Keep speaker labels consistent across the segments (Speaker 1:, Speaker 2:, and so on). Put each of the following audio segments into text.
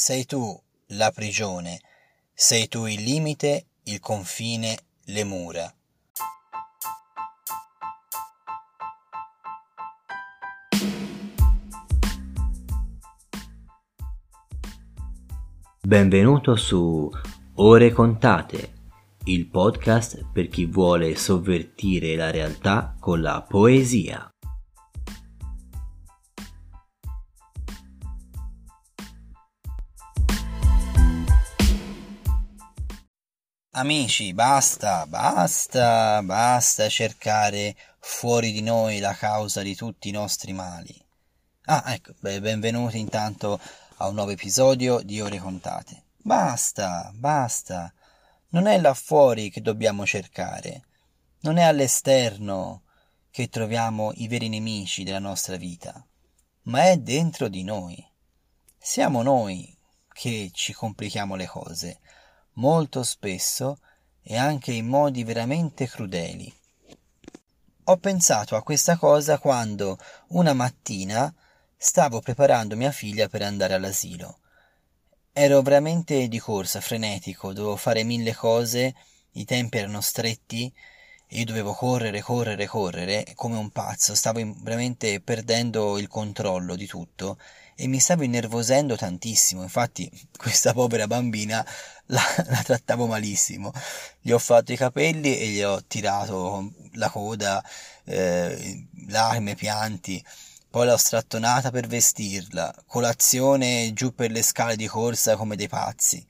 Speaker 1: Sei tu la prigione, sei tu il limite, il confine, le mura.
Speaker 2: Benvenuto su Ore contate, il podcast per chi vuole sovvertire la realtà con la poesia.
Speaker 1: Amici, basta, basta, basta cercare fuori di noi la causa di tutti i nostri mali. Ah, ecco, benvenuti intanto a un nuovo episodio di Ore Contate. Basta, basta. Non è là fuori che dobbiamo cercare. Non è all'esterno che troviamo i veri nemici della nostra vita, ma è dentro di noi. Siamo noi che ci complichiamo le cose molto spesso e anche in modi veramente crudeli. Ho pensato a questa cosa quando una mattina stavo preparando mia figlia per andare all'asilo. Ero veramente di corsa, frenetico, dovevo fare mille cose, i tempi erano stretti io dovevo correre, correre, correre come un pazzo, stavo veramente perdendo il controllo di tutto e mi stavo innervosendo tantissimo. Infatti, questa povera bambina la, la, trattavo malissimo. Gli ho fatto i capelli e gli ho tirato la coda, eh, lacrime, pianti. Poi l'ho strattonata per vestirla, colazione giù per le scale di corsa come dei pazzi.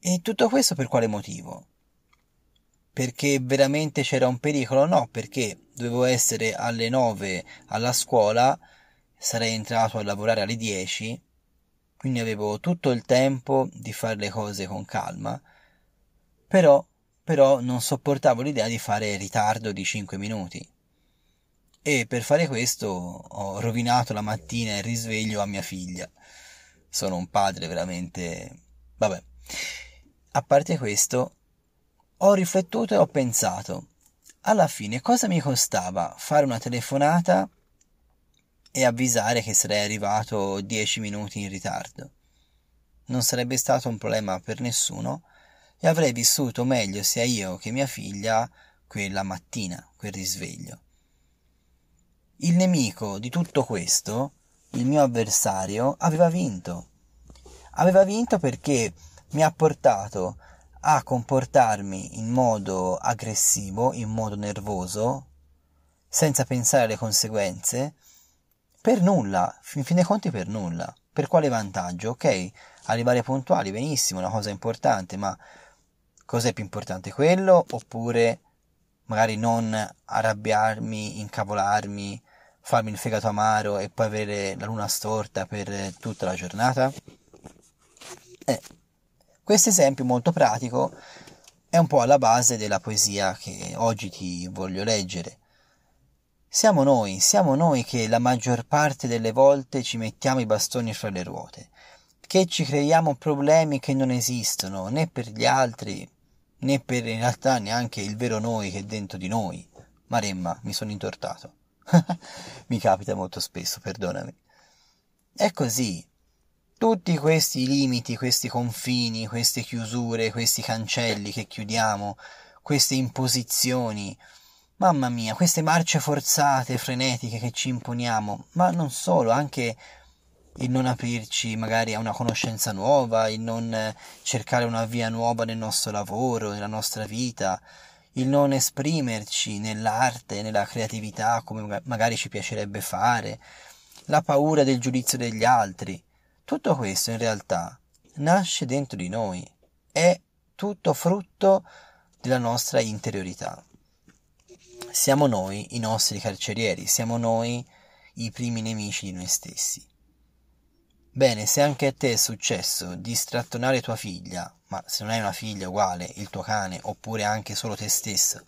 Speaker 1: E tutto questo per quale motivo? Perché veramente c'era un pericolo? No, perché dovevo essere alle nove alla scuola sarei entrato a lavorare alle 10, quindi avevo tutto il tempo di fare le cose con calma, però, però non sopportavo l'idea di fare ritardo di 5 minuti. E per fare questo ho rovinato la mattina il risveglio a mia figlia. Sono un padre veramente... Vabbè. A parte questo, ho riflettuto e ho pensato, alla fine cosa mi costava fare una telefonata e avvisare che sarei arrivato dieci minuti in ritardo. Non sarebbe stato un problema per nessuno e avrei vissuto meglio sia io che mia figlia quella mattina, quel risveglio. Il nemico di tutto questo, il mio avversario, aveva vinto. Aveva vinto perché mi ha portato a comportarmi in modo aggressivo, in modo nervoso, senza pensare alle conseguenze, per nulla, in fin dei conti per nulla. Per quale vantaggio? Ok, arrivare puntuali, benissimo, una cosa importante, ma cos'è più importante quello oppure magari non arrabbiarmi, incavolarmi, farmi il fegato amaro e poi avere la luna storta per tutta la giornata? Eh, questo esempio molto pratico è un po' alla base della poesia che oggi ti voglio leggere. Siamo noi, siamo noi che la maggior parte delle volte ci mettiamo i bastoni fra le ruote, che ci creiamo problemi che non esistono né per gli altri né per in realtà neanche il vero noi che è dentro di noi. Maremma, mi sono intortato. mi capita molto spesso, perdonami. È così. Tutti questi limiti, questi confini, queste chiusure, questi cancelli che chiudiamo, queste imposizioni, Mamma mia, queste marce forzate, frenetiche che ci imponiamo, ma non solo, anche il non aprirci magari a una conoscenza nuova, il non cercare una via nuova nel nostro lavoro, nella nostra vita, il non esprimerci nell'arte, nella creatività come magari ci piacerebbe fare, la paura del giudizio degli altri. Tutto questo in realtà nasce dentro di noi, è tutto frutto della nostra interiorità siamo noi i nostri carcerieri, siamo noi i primi nemici di noi stessi. Bene, se anche a te è successo di strattonare tua figlia, ma se non hai una figlia uguale, il tuo cane, oppure anche solo te stesso,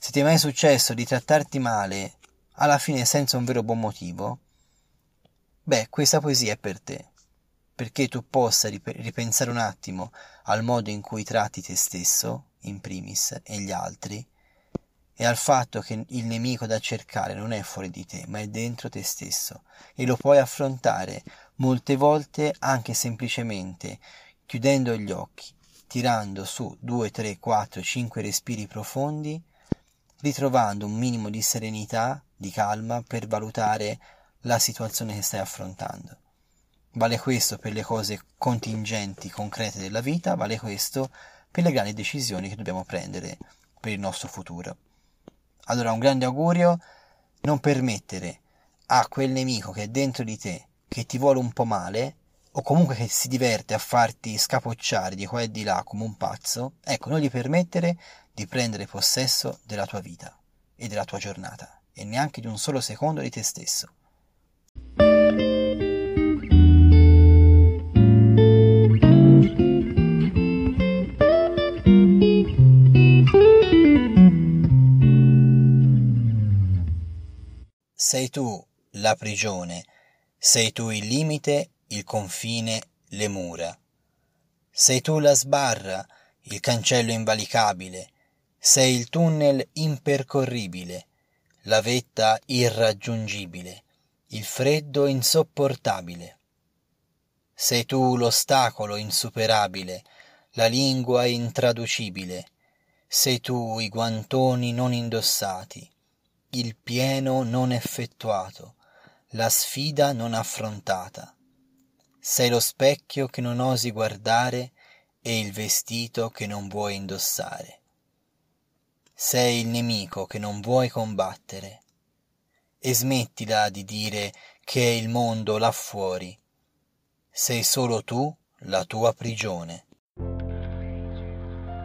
Speaker 1: se ti è mai successo di trattarti male, alla fine senza un vero buon motivo, beh, questa poesia è per te, perché tu possa ripensare un attimo al modo in cui tratti te stesso, in primis, e gli altri, e al fatto che il nemico da cercare non è fuori di te, ma è dentro te stesso, e lo puoi affrontare molte volte anche semplicemente chiudendo gli occhi, tirando su 2, 3, 4, 5 respiri profondi, ritrovando un minimo di serenità, di calma per valutare la situazione che stai affrontando. Vale questo per le cose contingenti, concrete della vita, vale questo per le grandi decisioni che dobbiamo prendere per il nostro futuro. Allora un grande augurio, non permettere a quel nemico che è dentro di te, che ti vuole un po' male, o comunque che si diverte a farti scapocciare di qua e di là come un pazzo, ecco, non gli permettere di prendere possesso della tua vita e della tua giornata, e neanche di un solo secondo di te stesso. Sei tu la prigione, sei tu il limite, il confine, le mura. Sei tu la sbarra, il cancello invalicabile, sei il tunnel impercorribile, la vetta irraggiungibile, il freddo insopportabile. Sei tu l'ostacolo insuperabile, la lingua intraducibile, sei tu i guantoni non indossati, il pieno non effettuato, la sfida non affrontata. Sei lo specchio che non osi guardare e il vestito che non vuoi indossare. Sei il nemico che non vuoi combattere. E smettila di dire che è il mondo là fuori. Sei solo tu la tua prigione.